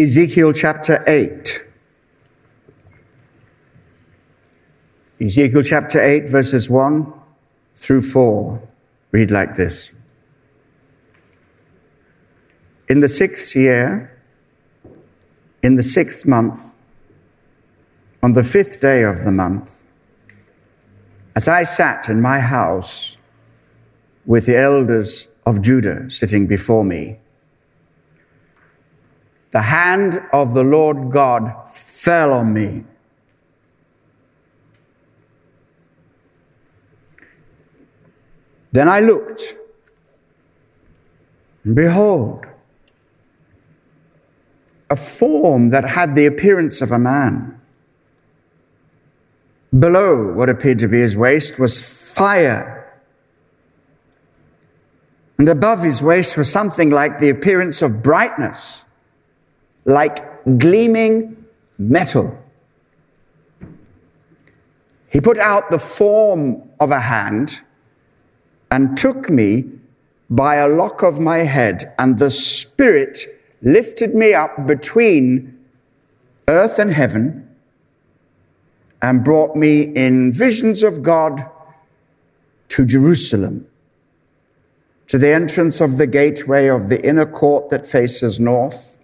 Ezekiel chapter 8. Ezekiel chapter 8, verses 1 through 4 read like this In the sixth year, in the sixth month, on the fifth day of the month, as I sat in my house with the elders of Judah sitting before me, the hand of the Lord God fell on me. Then I looked, and behold, a form that had the appearance of a man. Below what appeared to be his waist was fire. And above his waist was something like the appearance of brightness, like gleaming metal. He put out the form of a hand and took me by a lock of my head, and the Spirit lifted me up between earth and heaven and brought me in visions of God to Jerusalem, to the entrance of the gateway of the inner court that faces north,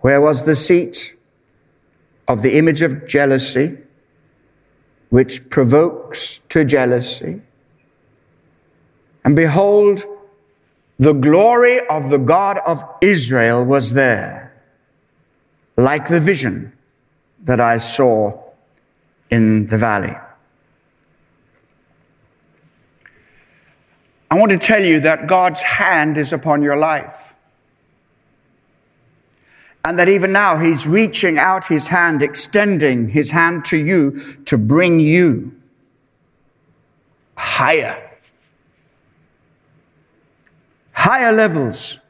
where was the seat of the image of jealousy, which provokes to jealousy and behold, the glory of the God of Israel was there, like the vision that I saw in the valley. I want to tell you that God's hand is upon your life. And that even now He's reaching out His hand, extending His hand to you to bring you higher higher levels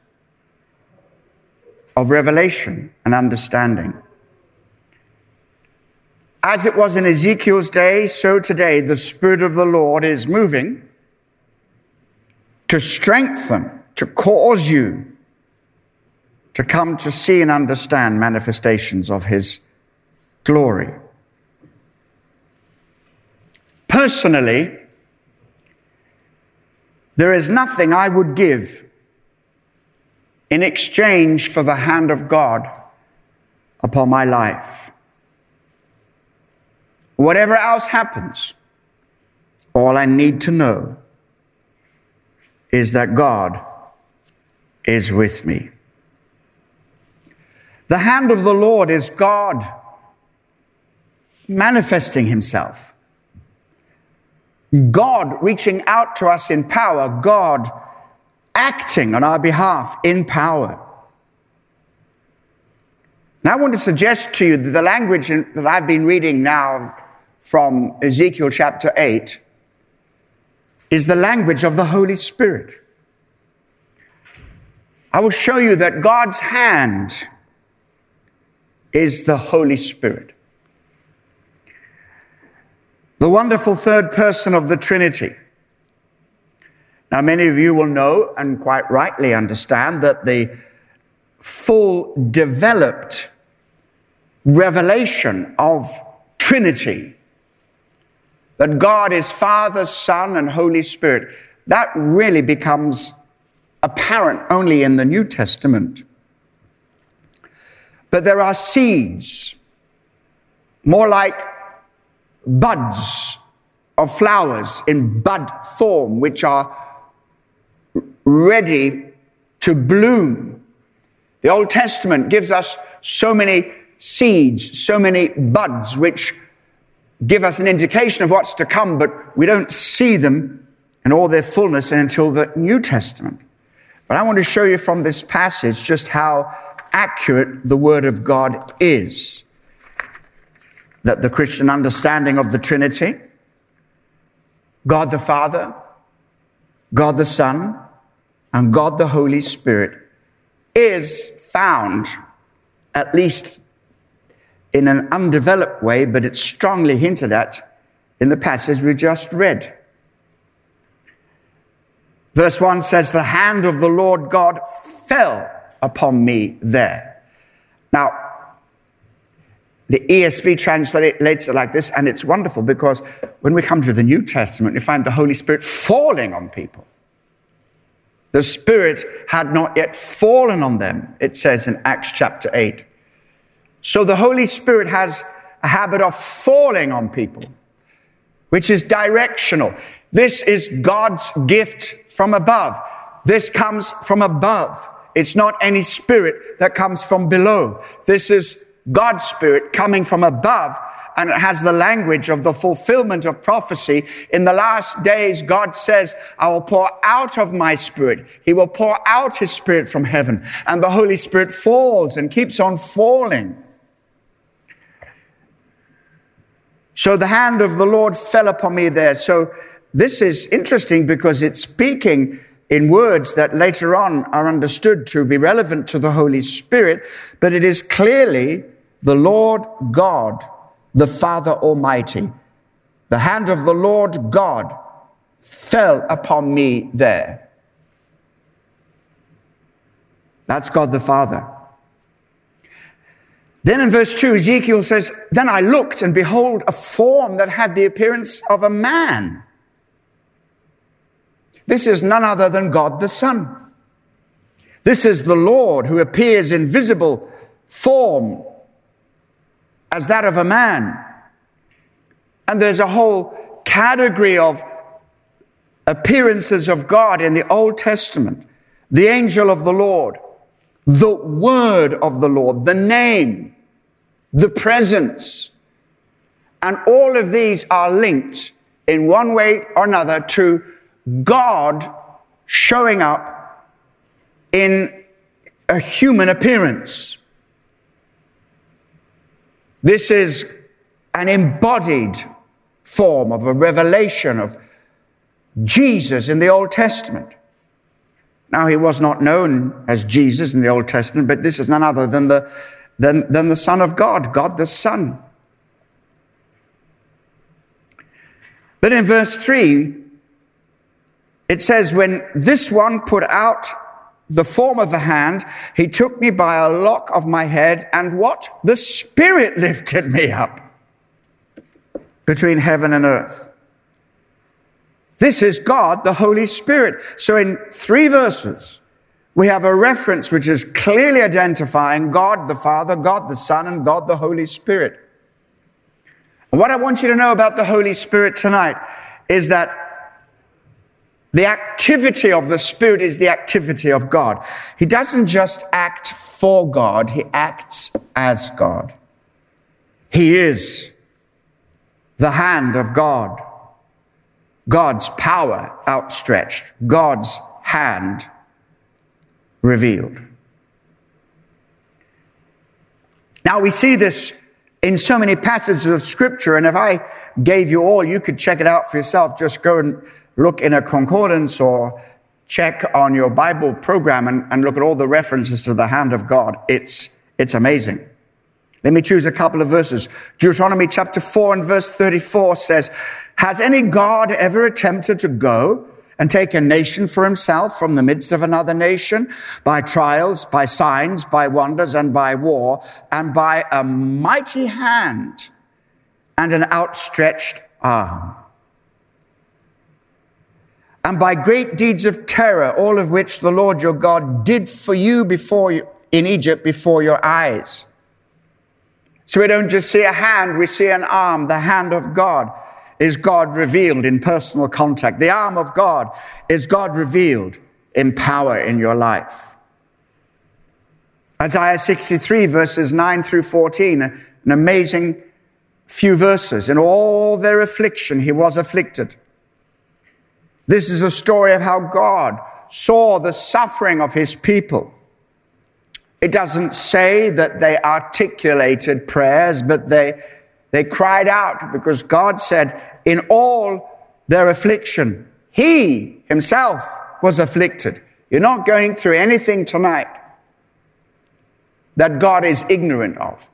of revelation and understanding. As it was in Ezekiel's day, so today the Spirit of the Lord is moving to strengthen, to cause you to come to see and understand manifestations of His glory. Personally, there is nothing I would give in exchange for the hand of God upon my life. Whatever else happens, all I need to know is that God is with me. The hand of the Lord is God manifesting himself. God reaching out to us in power, God acting on our behalf in power. Now, I want to suggest to you that the language that I've been reading now from Ezekiel chapter 8 is the language of the Holy Spirit. I will show you that God's hand is the Holy Spirit the wonderful third person of the Trinity. Now, many of you will know and quite rightly understand that the full developed revelation of Trinity, that God is Father, Son, and Holy Spirit, that really becomes apparent only in the New Testament. But there are seeds, more like buds of flowers in bud form, which are ready to bloom. The Old Testament gives us so many seeds, so many buds, which give us an indication of what's to come, but we don't see them in all their fullness until the New Testament. But I want to show you from this passage just how accurate the Word of God is that the Christian understanding of the Trinity, God the Father, God the Son, and God the Holy Spirit is found, at least in an undeveloped way, but it's strongly hinted at in the passage we just read. Verse 1 says, The hand of the Lord God fell upon me there. Now, the ESV translates it like this, and it's wonderful because when we come to the New Testament, we find the Holy Spirit falling on people. The Spirit had not yet fallen on them, it says in Acts chapter 8. So the Holy Spirit has a habit of falling on people, which is directional. This is God's gift from above. This comes from above. It's not any spirit that comes from below. This is God's spirit coming from above and it has the language of the fulfillment of prophecy. In the last days, God says, I will pour out of my spirit. He will pour out his spirit from heaven and the Holy Spirit falls and keeps on falling. So the hand of the Lord fell upon me there. So this is interesting because it's speaking in words that later on are understood to be relevant to the Holy Spirit, but it is clearly the Lord God, the Father Almighty. The hand of the Lord God fell upon me there. That's God the Father. Then in verse 2, Ezekiel says, Then I looked, and behold, a form that had the appearance of a man. This is none other than God the Son. This is the Lord who appears in visible form as that of a man. And there's a whole category of appearances of God in the Old Testament. The angel of the Lord, the word of the Lord, the name, the presence. And all of these are linked in one way or another to God showing up in a human appearance. This is an embodied form of a revelation of Jesus in the Old Testament. Now, he was not known as Jesus in the Old Testament, but this is none other than the, than, than the Son of God, God the Son. But in verse 3, it says, When this one put out the form of the hand, he took me by a lock of my head, and what? The Spirit lifted me up between heaven and earth. This is God, the Holy Spirit. So in three verses, we have a reference which is clearly identifying God the Father, God the Son, and God the Holy Spirit. What I want you to know about the Holy Spirit tonight is that the activity of the Spirit is the activity of God. He doesn't just act for God, He acts as God. He is the hand of God, God's power outstretched, God's hand revealed. Now we see this in so many passages of scripture, and if I gave you all, you could check it out for yourself. Just go and look in a concordance or check on your Bible program and, and look at all the references to the hand of God. It's, it's amazing. Let me choose a couple of verses. Deuteronomy chapter 4 and verse 34 says, Has any God ever attempted to go and take a nation for himself from the midst of another nation by trials, by signs, by wonders, and by war, and by a mighty hand and an outstretched arm? And by great deeds of terror, all of which the Lord your God did for you before you, in Egypt before your eyes. So we don't just see a hand, we see an arm. The hand of God is God revealed in personal contact. The arm of God is God revealed in power in your life. Isaiah 63 verses 9 through 14, an amazing few verses. In all their affliction, he was afflicted this is a story of how God saw the suffering of his people. It doesn't say that they articulated prayers, but they, they cried out because God said, in all their affliction, he himself was afflicted. You're not going through anything tonight that God is ignorant of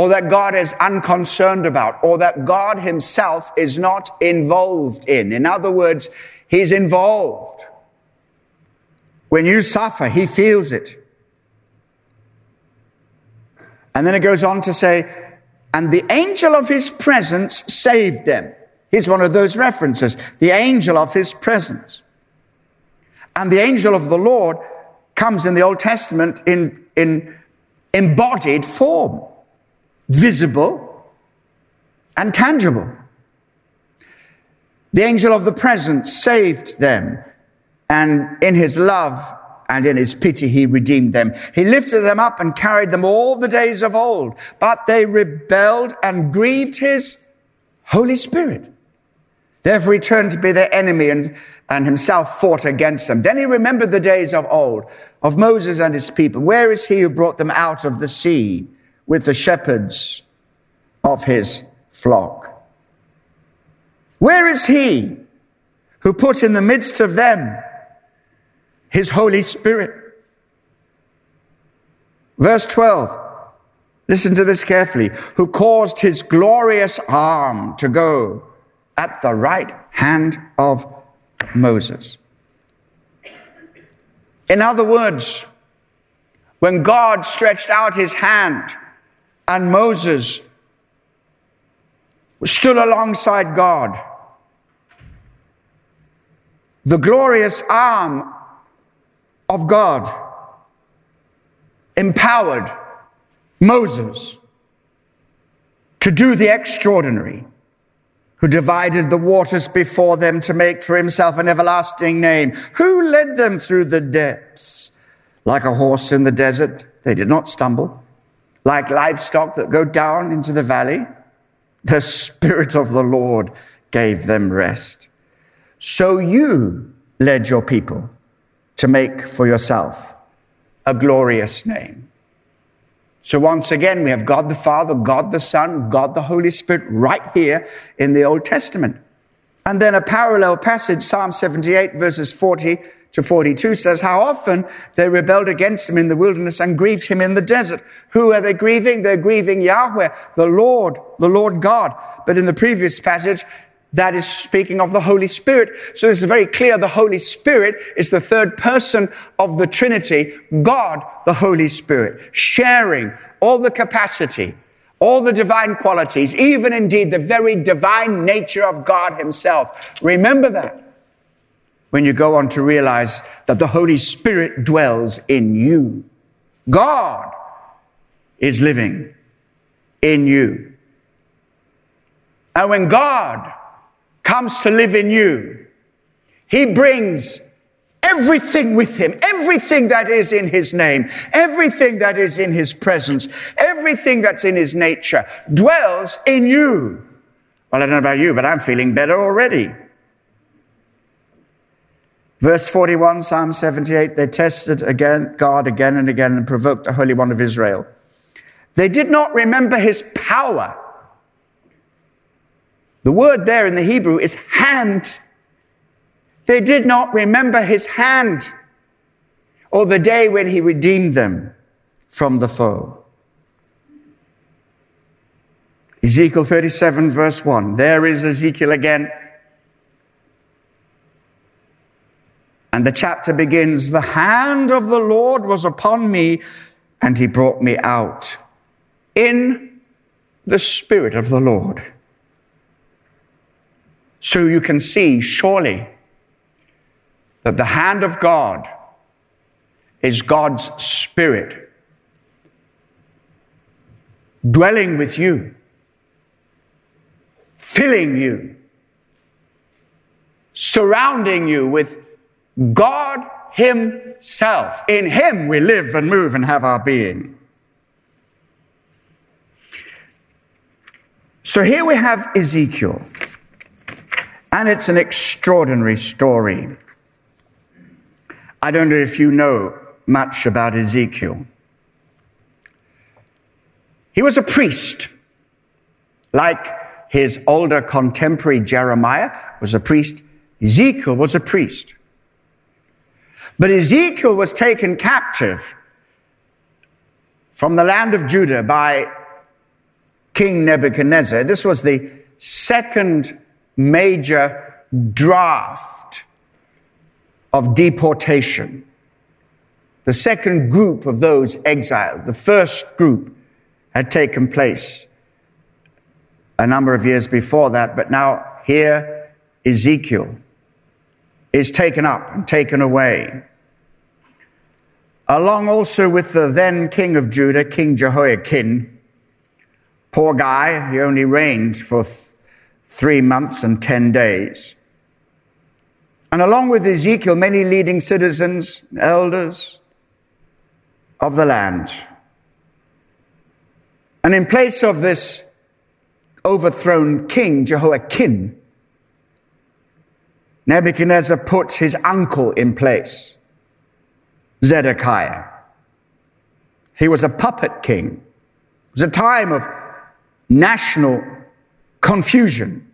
or that God is unconcerned about, or that God himself is not involved in. In other words, he's involved. When you suffer, he feels it. And then it goes on to say, and the angel of his presence saved them. Here's one of those references the angel of his presence. And the angel of the Lord comes in the Old Testament in, in embodied form, visible and tangible. The angel of the presence saved them, and in his love and in his pity he redeemed them. He lifted them up and carried them all the days of old, but they rebelled and grieved his Holy Spirit. Therefore he turned to be their enemy and, and himself fought against them. Then he remembered the days of old, of Moses and his people. Where is he who brought them out of the sea with the shepherds of his flock? Where is he who put in the midst of them his Holy Spirit? Verse 12. Listen to this carefully. Who caused his glorious arm to go at the right hand of Moses. In other words, when God stretched out his hand and Moses stood alongside God, the glorious arm of God empowered Moses to do the extraordinary, who divided the waters before them to make for himself an everlasting name, who led them through the depths. Like a horse in the desert, they did not stumble. Like livestock that go down into the valley, the Spirit of the Lord gave them rest. So you led your people to make for yourself a glorious name. So once again, we have God the Father, God the Son, God the Holy Spirit right here in the Old Testament. And then a parallel passage, Psalm 78 verses 40 to 42 says, how often they rebelled against him in the wilderness and grieved him in the desert. Who are they grieving? They're grieving Yahweh, the Lord, the Lord God. But in the previous passage, that is speaking of the Holy Spirit. So it's very clear the Holy Spirit is the third person of the Trinity, God, the Holy Spirit, sharing all the capacity, all the divine qualities, even indeed the very divine nature of God Himself. Remember that when you go on to realize that the Holy Spirit dwells in you. God is living in you. And when God comes to live in you, he brings everything with him, everything that is in his name, everything that is in his presence, everything that's in his nature dwells in you. Well, I don't know about you, but I'm feeling better already. Verse 41, Psalm 78, they tested again, God again and again and provoked the Holy One of Israel. They did not remember his power the word there in the Hebrew is hand. They did not remember his hand or the day when he redeemed them from the foe. Ezekiel 37, verse 1. There is Ezekiel again. And the chapter begins The hand of the Lord was upon me, and he brought me out in the spirit of the Lord. So you can see, surely, that the hand of God is God's Spirit dwelling with you, filling you, surrounding you with God Himself. In Him we live and move and have our being. So here we have Ezekiel. And it's an extraordinary story. I don't know if you know much about Ezekiel. He was a priest, like his older contemporary Jeremiah was a priest. Ezekiel was a priest. But Ezekiel was taken captive from the land of Judah by King Nebuchadnezzar. This was the second major draft of deportation the second group of those exiled. The first group had taken place a number of years before that, but now here Ezekiel is taken up and taken away. Along also with the then king of Judah, King Jehoiakim. Poor guy, he only reigned for th- three months and ten days. And along with Ezekiel, many leading citizens, elders of the land. And in place of this overthrown king, Jehoiakim, Nebuchadnezzar put his uncle in place, Zedekiah. He was a puppet king. It was a time of national confusion,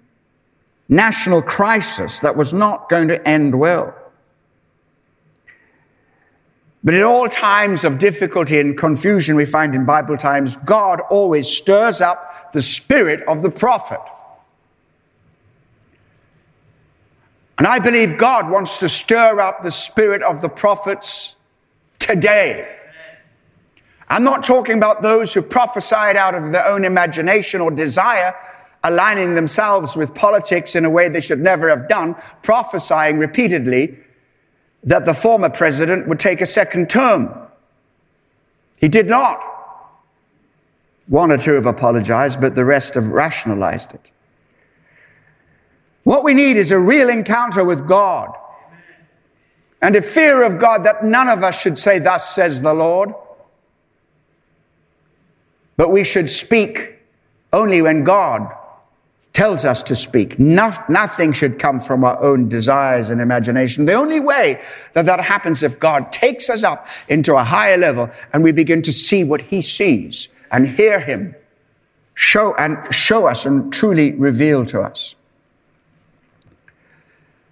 national crisis that was not going to end well. But in all times of difficulty and confusion, we find in Bible times, God always stirs up the spirit of the prophet. And I believe God wants to stir up the spirit of the prophets today. I'm not talking about those who prophesied out of their own imagination or desire, aligning themselves with politics in a way they should never have done, prophesying repeatedly that the former president would take a second term. He did not. One or two have apologized, but the rest have rationalized it. What we need is a real encounter with God and a fear of God that none of us should say, Thus says the Lord. But we should speak only when God tells us to speak. No, nothing should come from our own desires and imagination. The only way that that happens if God takes us up into a higher level and we begin to see what he sees and hear him show and show us and truly reveal to us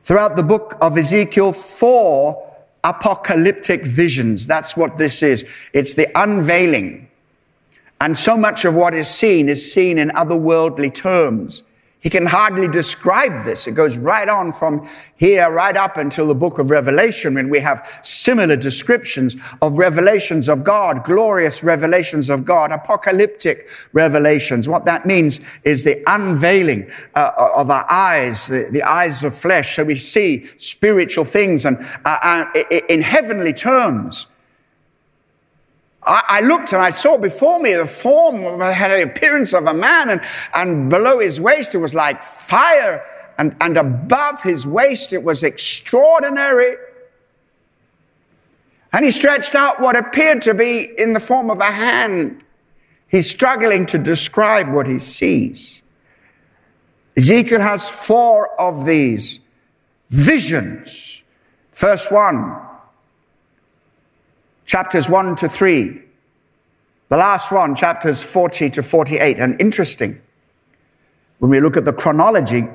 throughout the book of Ezekiel, four apocalyptic visions. That's what this is. It's the unveiling. And so much of what is seen is seen in otherworldly terms. He can hardly describe this. It goes right on from here, right up until the book of Revelation, when we have similar descriptions of revelations of God, glorious revelations of God, apocalyptic revelations. What that means is the unveiling uh, of our eyes, the, the, eyes of flesh, so we see spiritual things and uh, uh, in heavenly terms. I, looked and I saw before me the form, had the appearance of a man, and, and below his waist it was like fire, and, and above his waist it was extraordinary. And he stretched out what appeared to be in the form of a hand. He's struggling to describe what he sees. Ezekiel has four of these visions. First one, chapters 1 to 3. The last one, chapters 40 to 48. And interesting, when we look at the chronology,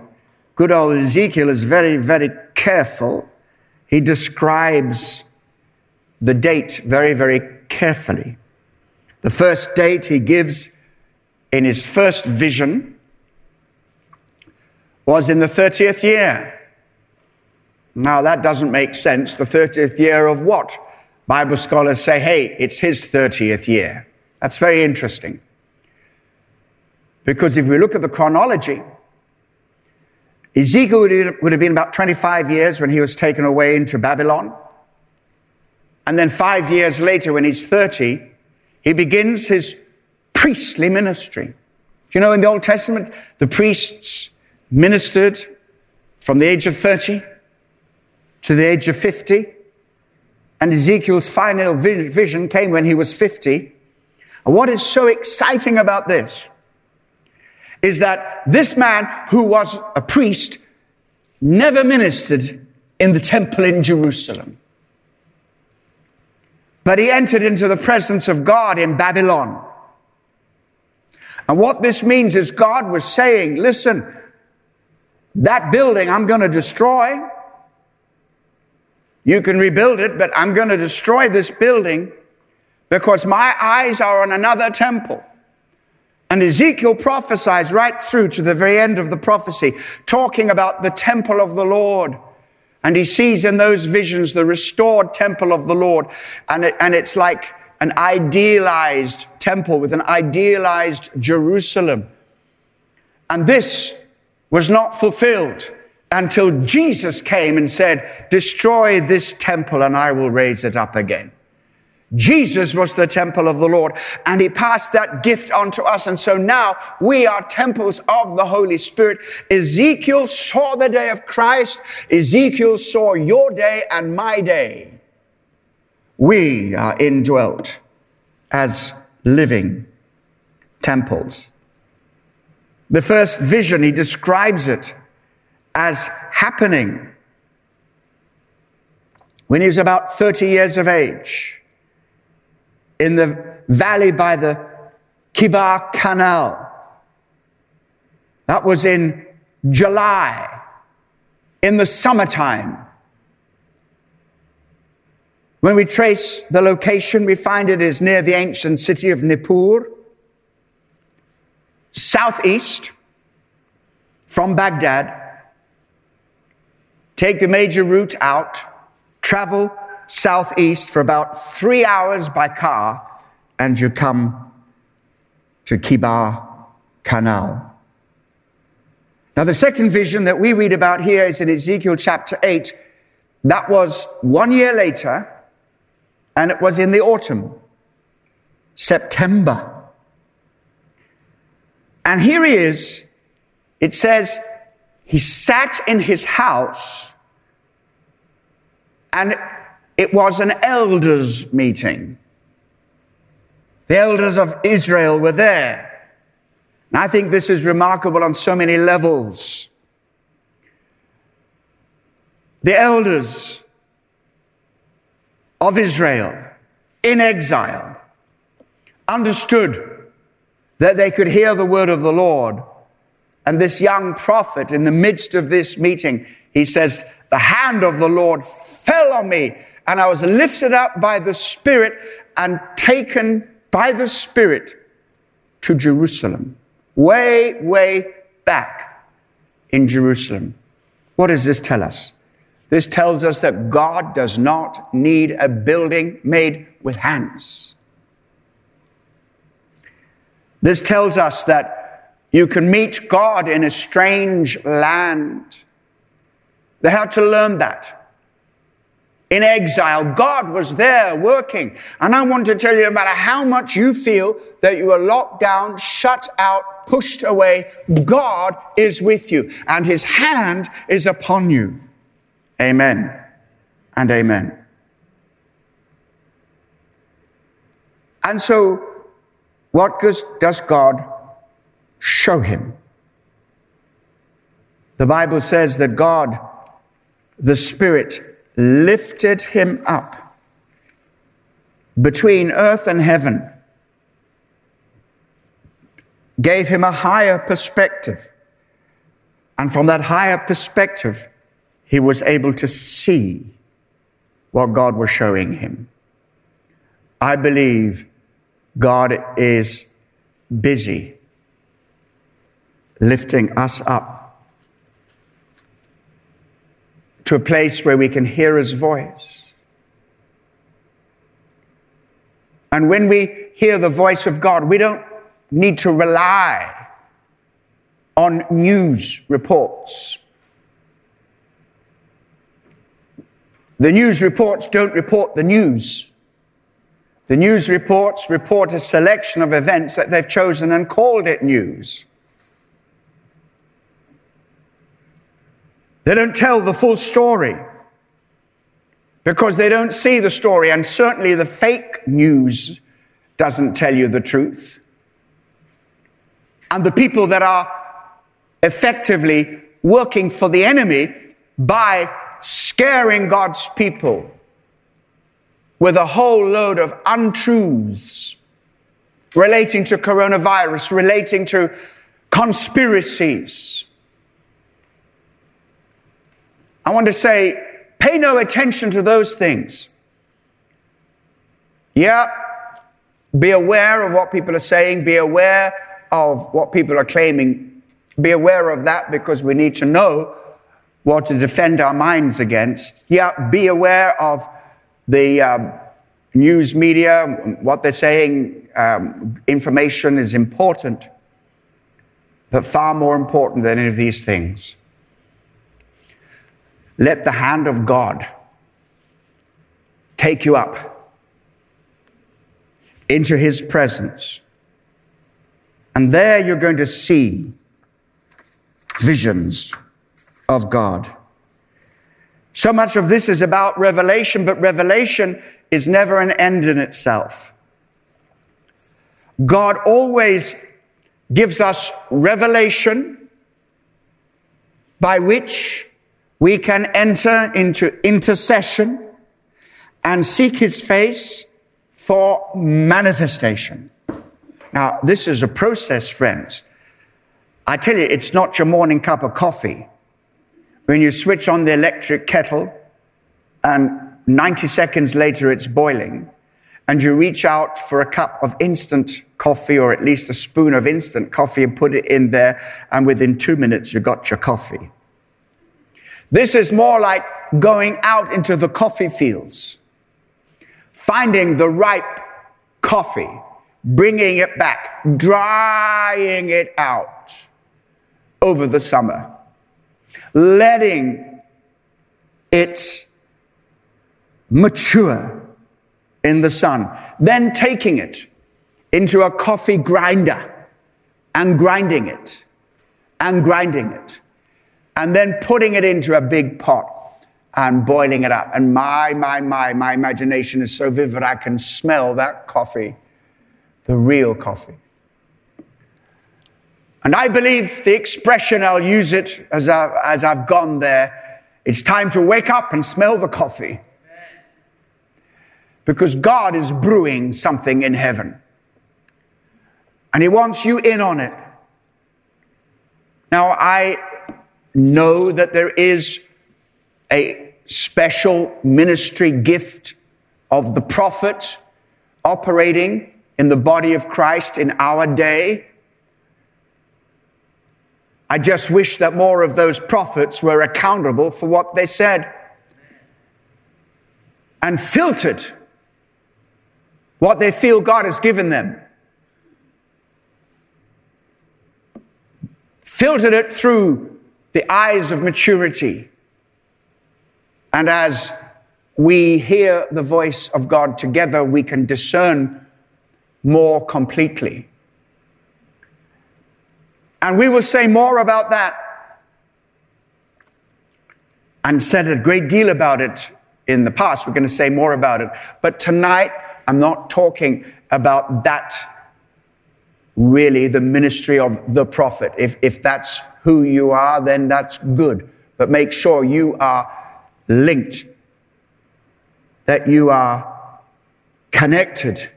good old Ezekiel is very, very careful. He describes the date very, very carefully. The first date he gives in his first vision was in the 30th year. Now, that doesn't make sense. The 30th year of what? Bible scholars say, hey, it's his 30th year. That's very interesting. Because if we look at the chronology, Ezekiel would have been about 25 years when he was taken away into Babylon. And then five years later, when he's 30, he begins his priestly ministry. You know, in the Old Testament, the priests ministered from the age of 30 to the age of 50. And Ezekiel's final vision came when he was 50. And what is so exciting about this is that this man who was a priest never ministered in the temple in Jerusalem. But he entered into the presence of God in Babylon. And what this means is God was saying, listen, that building I'm going to destroy. You can rebuild it, but I'm going to destroy this building because my eyes are on another temple. And Ezekiel prophesies right through to the very end of the prophecy, talking about the temple of the Lord, And he sees in those visions the restored temple of the Lord. And, it, and it's like an idealized temple with an idealized Jerusalem. And this was not fulfilled until Jesus came and said, Destroy this temple and I will raise it up again. Jesus was the temple of the Lord and he passed that gift on to us. And so now we are temples of the Holy Spirit. Ezekiel saw the day of Christ. Ezekiel saw your day and my day. We are indwelt as living temples. The first vision, he describes it as happening when he was about 30 years of age in the valley by the Chebar Canal. That was in July, in the summertime. When we trace the location, we find it is near the ancient city of Nippur, southeast from Baghdad. Take the major route out, travel southeast for about three hours by car, and you come to Chebar Canal. Now, the second vision that we read about here is in Ezekiel chapter 8. That was one year later, and it was in the autumn, September. And here he is. It says, he sat in his house, and it was an elders' meeting. The elders of Israel were there. And I think this is remarkable on so many levels. The elders of Israel in exile understood that they could hear the word of the Lord. And this young prophet, in the midst of this meeting, he says, The hand of the Lord fell on me and I was lifted up by the Spirit and taken by the Spirit to Jerusalem. Way, way back in Jerusalem. What does this tell us? This tells us that God does not need a building made with hands. This tells us that you can meet God in a strange land. They had to learn that in exile. God was there working. And I want to tell you, no matter how much you feel that you are locked down, shut out, pushed away, God is with you and his hand is upon you. Amen and amen. And so, what does God show him? The Bible says that God, the Spirit, lifted him up between earth and heaven, gave him a higher perspective. And from that higher perspective, he was able to see what God was showing him. I believe God is busy lifting us up to a place where we can hear his voice. And when we hear the voice of God, we don't need to rely on news reports. The news reports don't report the news. The news reports report a selection of events that they've chosen and called it news. They don't tell the full story because they don't see the story, and certainly the fake news doesn't tell you the truth. And the people that are effectively working for the enemy by scaring God's people with a whole load of untruths relating to coronavirus, relating to conspiracies, I want to say, pay no attention to those things. Yeah, be aware of what people are saying, be aware of what people are claiming, be aware of that because we need to know what to defend our minds against. Yeah, be aware of the um, news media, what they're saying. Um, information is important, but far more important than any of these things. Let the hand of God take you up into his presence. And there you're going to see visions of God. So much of this is about revelation, but revelation is never an end in itself. God always gives us revelation by which we can enter into intercession and seek his face for manifestation. Now, this is a process, friends. I tell you, it's not your morning cup of coffee. When you switch on the electric kettle and 90 seconds later it's boiling, and you reach out for a cup of instant coffee or at least a spoon of instant coffee and put it in there, and within two minutes you got your coffee. This is more like going out into the coffee fields, finding the ripe coffee, bringing it back, drying it out over the summer letting it mature in the sun, then taking it into a coffee grinder and grinding it and grinding it and then putting it into a big pot and boiling it up. And my, my, my, my imagination is so vivid, I can smell that coffee, the real coffee. And I believe the expression, I'll use it as, I, as I've gone there, it's time to wake up and smell the coffee. Because God is brewing something in heaven. And He wants you in on it. Now, I know that there is a special ministry gift of the prophet operating in the body of Christ in our day. I just wish that more of those prophets were accountable for what they said and filtered what they feel God has given them. Filtered it through the eyes of maturity. And as we hear the voice of God together, we can discern more completely. And we will say more about that and said a great deal about it in the past. We're going to say more about it. But tonight, I'm not talking about that really the ministry of the prophet. If, if that's who you are, then that's good. But make sure you are linked, that you are connected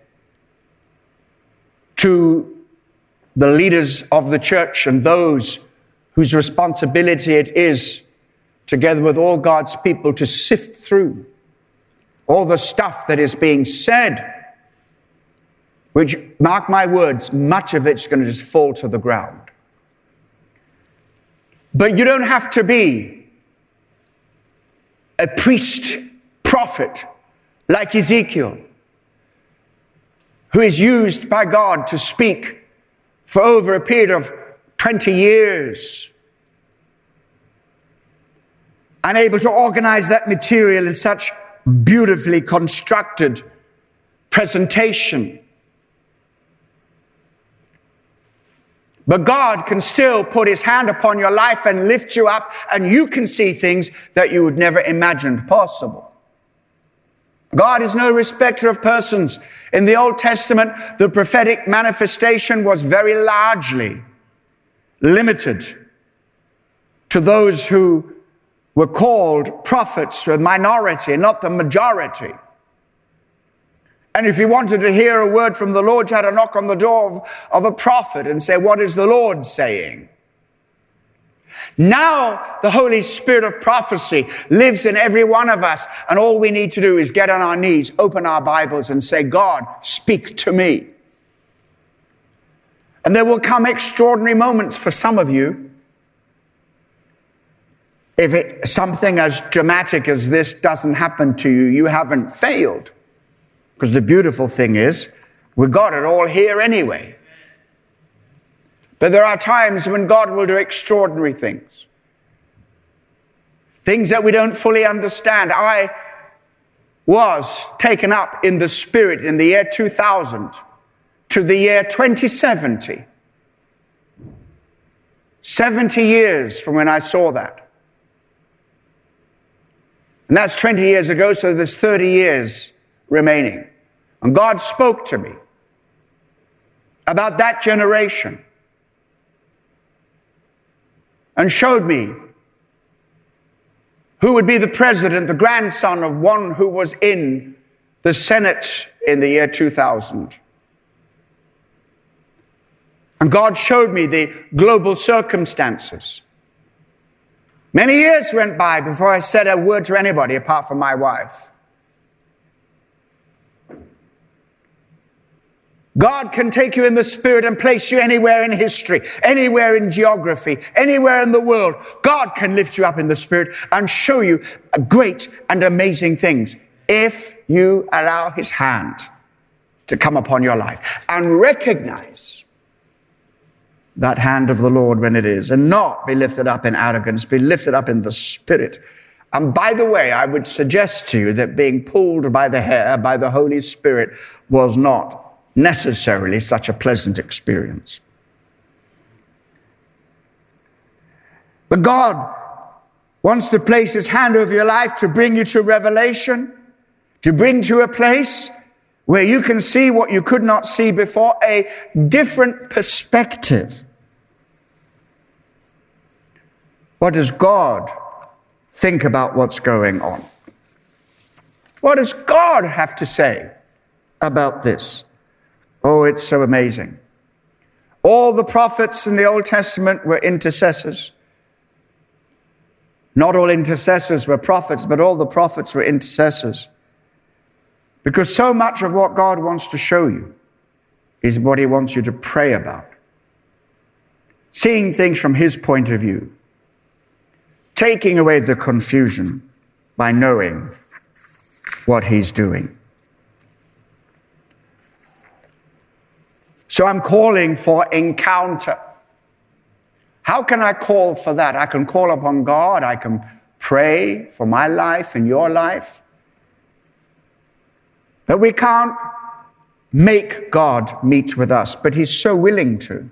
to the leaders of the church and those whose responsibility it is, together with all God's people, to sift through all the stuff that is being said, which, mark my words, much of it's going to just fall to the ground. But you don't have to be a priest, prophet like Ezekiel, who is used by God to speak for over a period of 20 years. Unable to organize that material in such beautifully constructed presentation. But God can still put his hand upon your life and lift you up, and you can see things that you would never imagined possible. God is no respecter of persons. In the Old Testament, the prophetic manifestation was very largely limited to those who were called prophets, a minority, not the majority. And if you wanted to hear a word from the Lord, you had to knock on the door of, of a prophet and say, What is the Lord saying? Now the Holy Spirit of prophecy lives in every one of us. And all we need to do is get on our knees, open our Bibles and say, God, speak to me. And there will come extraordinary moments for some of you If it, something as dramatic as this doesn't happen to you, you haven't failed. Because the beautiful thing is, we got it all here anyway. But there are times when God will do extraordinary things. Things that we don't fully understand. I was taken up in the Spirit in the year 2000 to the year 2070. 70 years from when I saw that. And that's 20 years ago, so there's 30 years remaining. And God spoke to me about that generation and showed me who would be the president, the grandson of one who was in the Senate in the year 2000. And God showed me the global circumstances. Many years went by before I said a word to anybody apart from my wife. God can take you in the spirit and place you anywhere in history, anywhere in geography, anywhere in the world. God can lift you up in the spirit and show you great and amazing things if you allow his hand to come upon your life and recognize that hand of the Lord when it is and not be lifted up in arrogance, be lifted up in the spirit. And by the way, I would suggest to you that being pulled by the hair by the Holy Spirit was not necessarily such a pleasant experience. But God wants to place His hand over your life to bring you to revelation, to bring you a place where you can see what you could not see before, a different perspective. What does God think about what's going on? What does God have to say about this? Oh, it's so amazing. All the prophets in the Old Testament were intercessors. Not all intercessors were prophets, but all the prophets were intercessors. Because so much of what God wants to show you is what He wants you to pray about. Seeing things from His point of view. Taking away the confusion by knowing what He's doing. So I'm calling for encounter. How can I call for that? I can call upon God. I can pray for my life and your life. But we can't make God meet with us, but He's so willing to.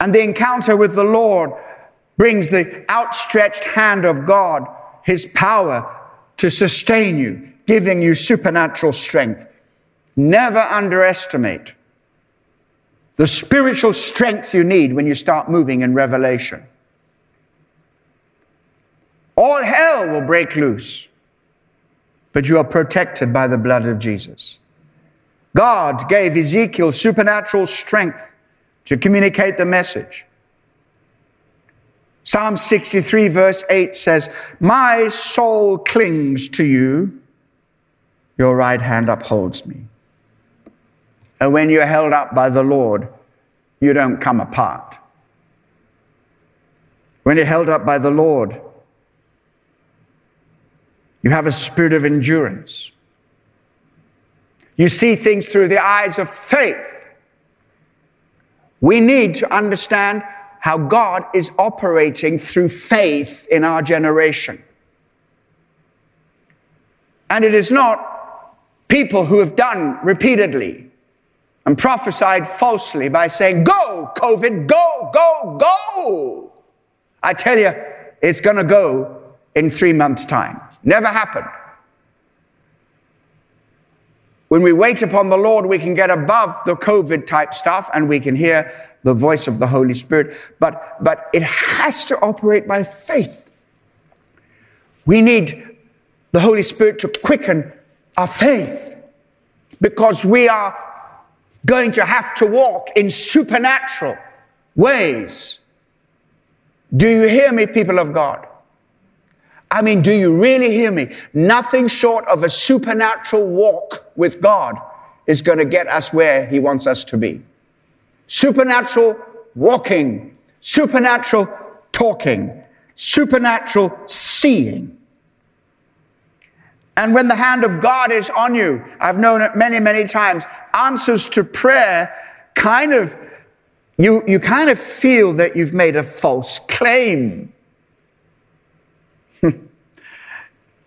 And the encounter with the Lord brings the outstretched hand of God, His power to sustain you, giving you supernatural strength. Never underestimate the spiritual strength you need when you start moving in revelation. All hell will break loose, but you are protected by the blood of Jesus. God gave Ezekiel supernatural strength to communicate the message. Psalm 63, verse 8 says, My soul clings to you, your right hand upholds me. And when you're held up by the Lord, you don't come apart. When you're held up by the Lord, you have a spirit of endurance. You see things through the eyes of faith. We need to understand how God is operating through faith in our generation. And it is not people who have done repeatedly and prophesied falsely by saying, Go, COVID, go, go, go. I tell you, it's going to go in three months' time. Never happened. When we wait upon the Lord, we can get above the COVID type stuff and we can hear the voice of the Holy Spirit. But, but it has to operate by faith. We need the Holy Spirit to quicken our faith because we are going to have to walk in supernatural ways. Do you hear me, people of God? I mean, do you really hear me? Nothing short of a supernatural walk with God is going to get us where He wants us to be. Supernatural walking, supernatural talking, supernatural seeing. And when the hand of God is on you, I've known it many, many times, answers to prayer kind of, you, you kind of feel that you've made a false claim.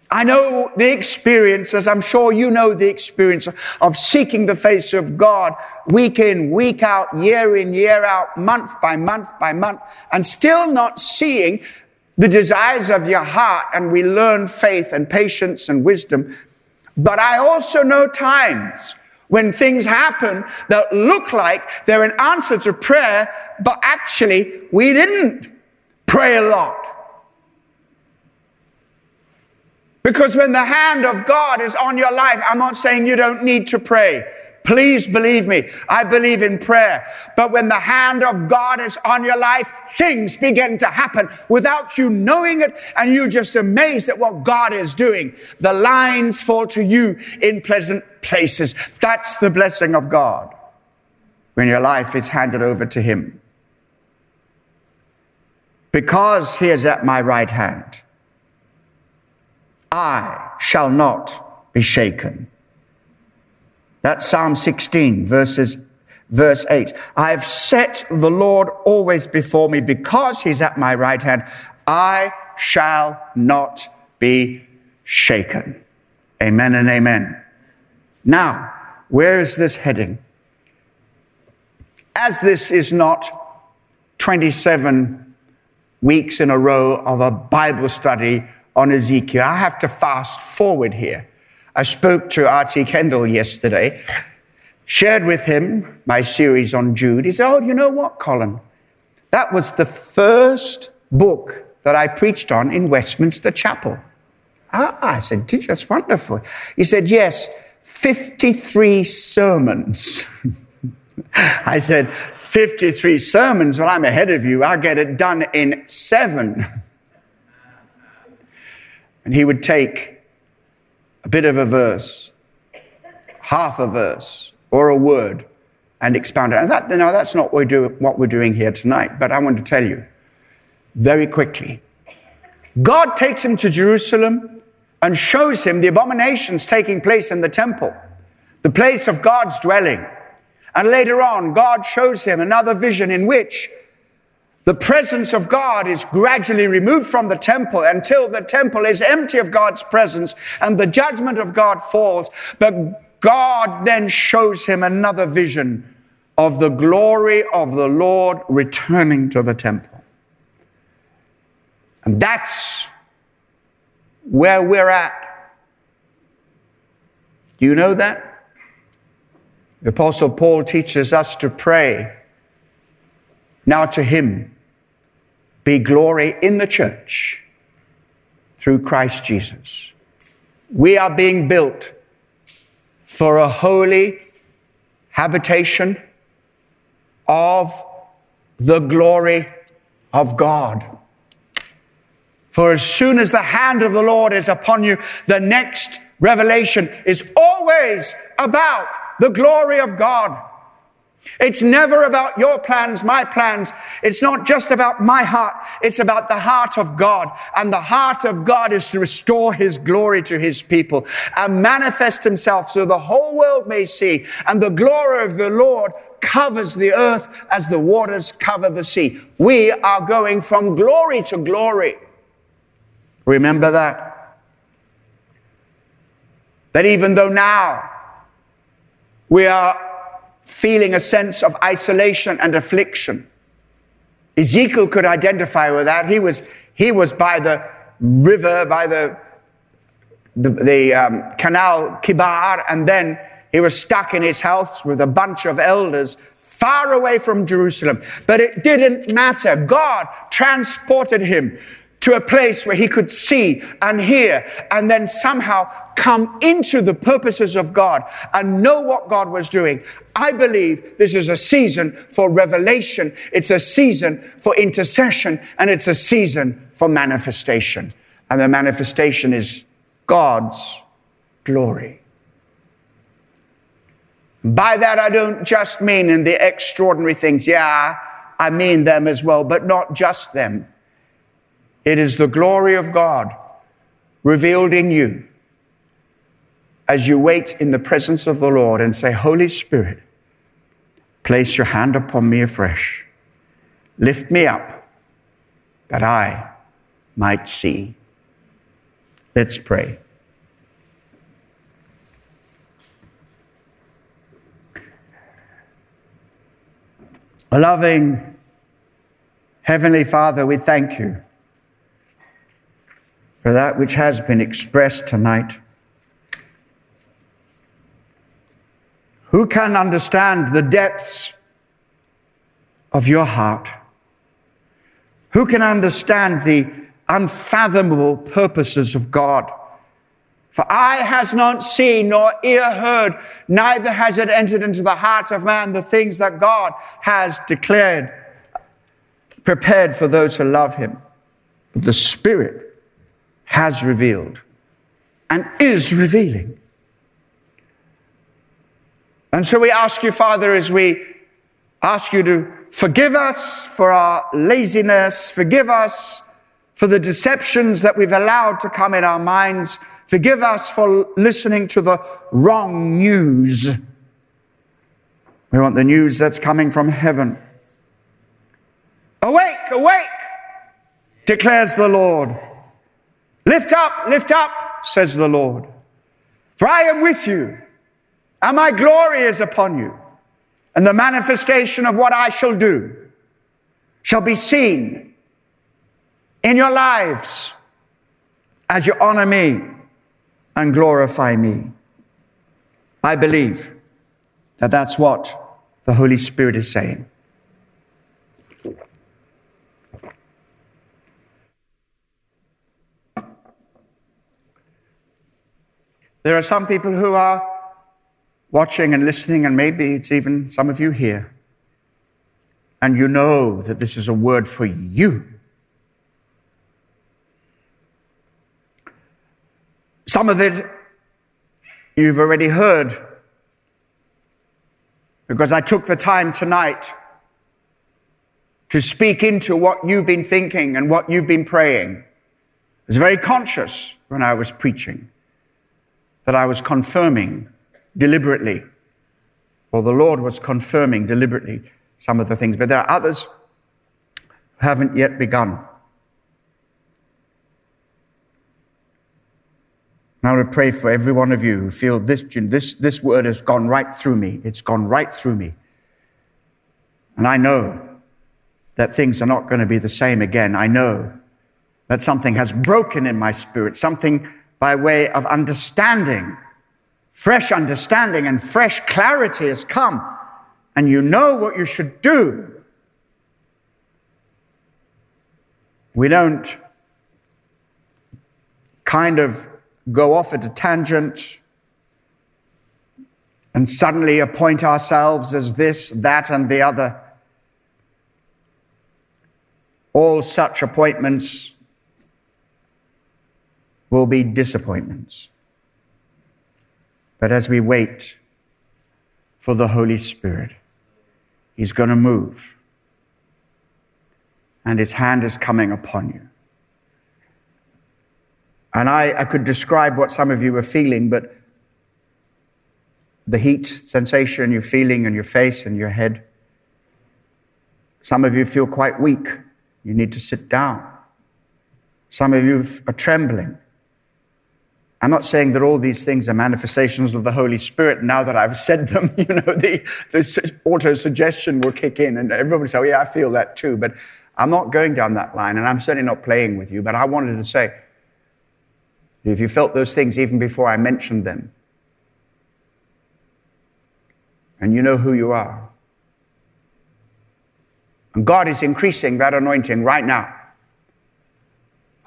I know the experience, as I'm sure you know the experience of seeking the face of God week in, week out, year in, year out, month by month by month, and still not seeing the desires of your heart. And we learn faith and patience and wisdom. But I also know times when things happen that look like they're an answer to prayer, but actually we didn't pray a lot. Because when the hand of God is on your life, I'm not saying you don't need to pray. Please believe me. I believe in prayer. But when the hand of God is on your life, things begin to happen without you knowing it and you're just amazed at what God is doing. The lines fall to you in pleasant places. That's the blessing of God when your life is handed over to Him. Because He is at my right hand. I shall not be shaken. That's Psalm 16, verses, verse 8. I have set the Lord always before me because he's at my right hand. I shall not be shaken. Amen and amen. Now, where is this heading? As this is not 27 weeks in a row of a Bible study on Ezekiel. I have to fast forward here. I spoke to R.T. Kendall yesterday, shared with him my series on Jude. He said, Oh, you know what, Colin? That was the first book that I preached on in Westminster Chapel. Ah, I said, Did? That's wonderful. He said, Yes, 53 sermons. I said, 53 sermons? Well, I'm ahead of you. I'll get it done in seven. And he would take a bit of a verse, half a verse, or a word, and expound it. And that, no, that's not what we're, do, what we're doing here tonight, but I want to tell you very quickly. God takes him to Jerusalem and shows him the abominations taking place in the temple, the place of God's dwelling. And later on, God shows him another vision in which the presence of God is gradually removed from the temple until the temple is empty of God's presence and the judgment of God falls. But God then shows him another vision of the glory of the Lord returning to the temple. And that's where we're at. Do you know that? The Apostle Paul teaches us to pray now to Him be glory in the church through Christ Jesus. We are being built for a holy habitation of the glory of God. For as soon as the hand of the Lord is upon you, the next revelation is always about the glory of God. It's never about your plans, my plans. It's not just about my heart. It's about the heart of God. And the heart of God is to restore his glory to his people and manifest himself so the whole world may see. And the glory of the Lord covers the earth as the waters cover the sea. We are going from glory to glory. Remember that. That even though now we are feeling a sense of isolation and affliction. Ezekiel could identify with that. He was, he was by the river, by the, the, the um, canal Kebar, and then he was stuck in his house with a bunch of elders far away from Jerusalem. But it didn't matter. God transported him to a place where he could see and hear and then somehow come into the purposes of God and know what God was doing. I believe this is a season for revelation. It's a season for intercession and it's a season for manifestation. And the manifestation is God's glory. By that, I don't just mean in the extraordinary things. Yeah, I mean them as well, but not just them. It is the glory of God revealed in you as you wait in the presence of the Lord and say, Holy Spirit, place your hand upon me afresh. Lift me up that I might see. Let's pray. A loving Heavenly Father, we thank you for that which has been expressed tonight. Who can understand the depths of your heart? Who can understand the unfathomable purposes of God? For eye has not seen nor ear heard, neither has it entered into the heart of man the things that God has declared, prepared for those who love him. But the Spirit has revealed and is revealing. And so we ask you, Father, as we ask you to forgive us for our laziness, forgive us for the deceptions that we've allowed to come in our minds, forgive us for listening to the wrong news. We want the news that's coming from heaven. Awake, awake, declares the Lord. Lift up, lift up, says the Lord. For I am with you and my glory is upon you. And the manifestation of what I shall do shall be seen in your lives as you honor me and glorify me. I believe that that's what the Holy Spirit is saying. There are some people who are watching and listening, and maybe it's even some of you here, and you know that this is a word for you. Some of it you've already heard because I took the time tonight to speak into what you've been thinking and what you've been praying. I was very conscious when I was preaching that I was confirming deliberately, or the Lord was confirming deliberately some of the things, but there are others who haven't yet begun. Now, I pray for every one of you who feel this, this, this word has gone right through me. It's gone right through me. And I know that things are not going to be the same again. I know that something has broken in my spirit, something by way of understanding fresh understanding and fresh clarity has come, and you know what you should do. We don't kind of go off at a tangent and suddenly appoint ourselves as this, that, and the other. All such appointments will be disappointments. But as we wait for the Holy Spirit, He's going to move. And His hand is coming upon you. And I, I could describe what some of you are feeling, but the heat sensation you're feeling in your face and your head. Some of you feel quite weak. You need to sit down. Some of you are trembling. I'm not saying that all these things are manifestations of the Holy Spirit. Now that I've said them, you know, the, the auto suggestion will kick in and everybody say, oh, yeah, I feel that too. But I'm not going down that line and I'm certainly not playing with you. But I wanted to say, if you felt those things even before I mentioned them, and you know who you are, and God is increasing that anointing right now.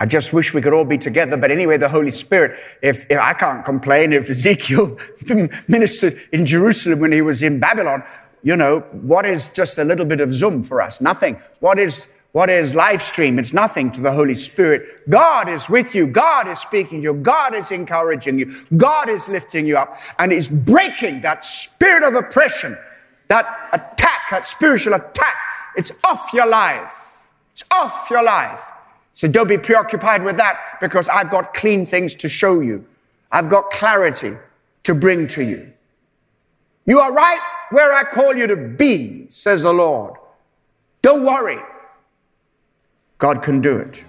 I just wish we could all be together. But anyway, the Holy Spirit, if, if, I can't complain, if Ezekiel ministered in Jerusalem when he was in Babylon, you know, what is just a little bit of Zoom for us? Nothing. What is, what is live stream? It's nothing to the Holy Spirit. God is with you. God is speaking to you. God is encouraging you. God is lifting you up and is breaking that spirit of oppression, that attack, that spiritual attack. It's off your life. It's off your life So don't be preoccupied with that because I've got clean things to show you. I've got clarity to bring to you. You are right where I call you to be, says the Lord. Don't worry. God can do it.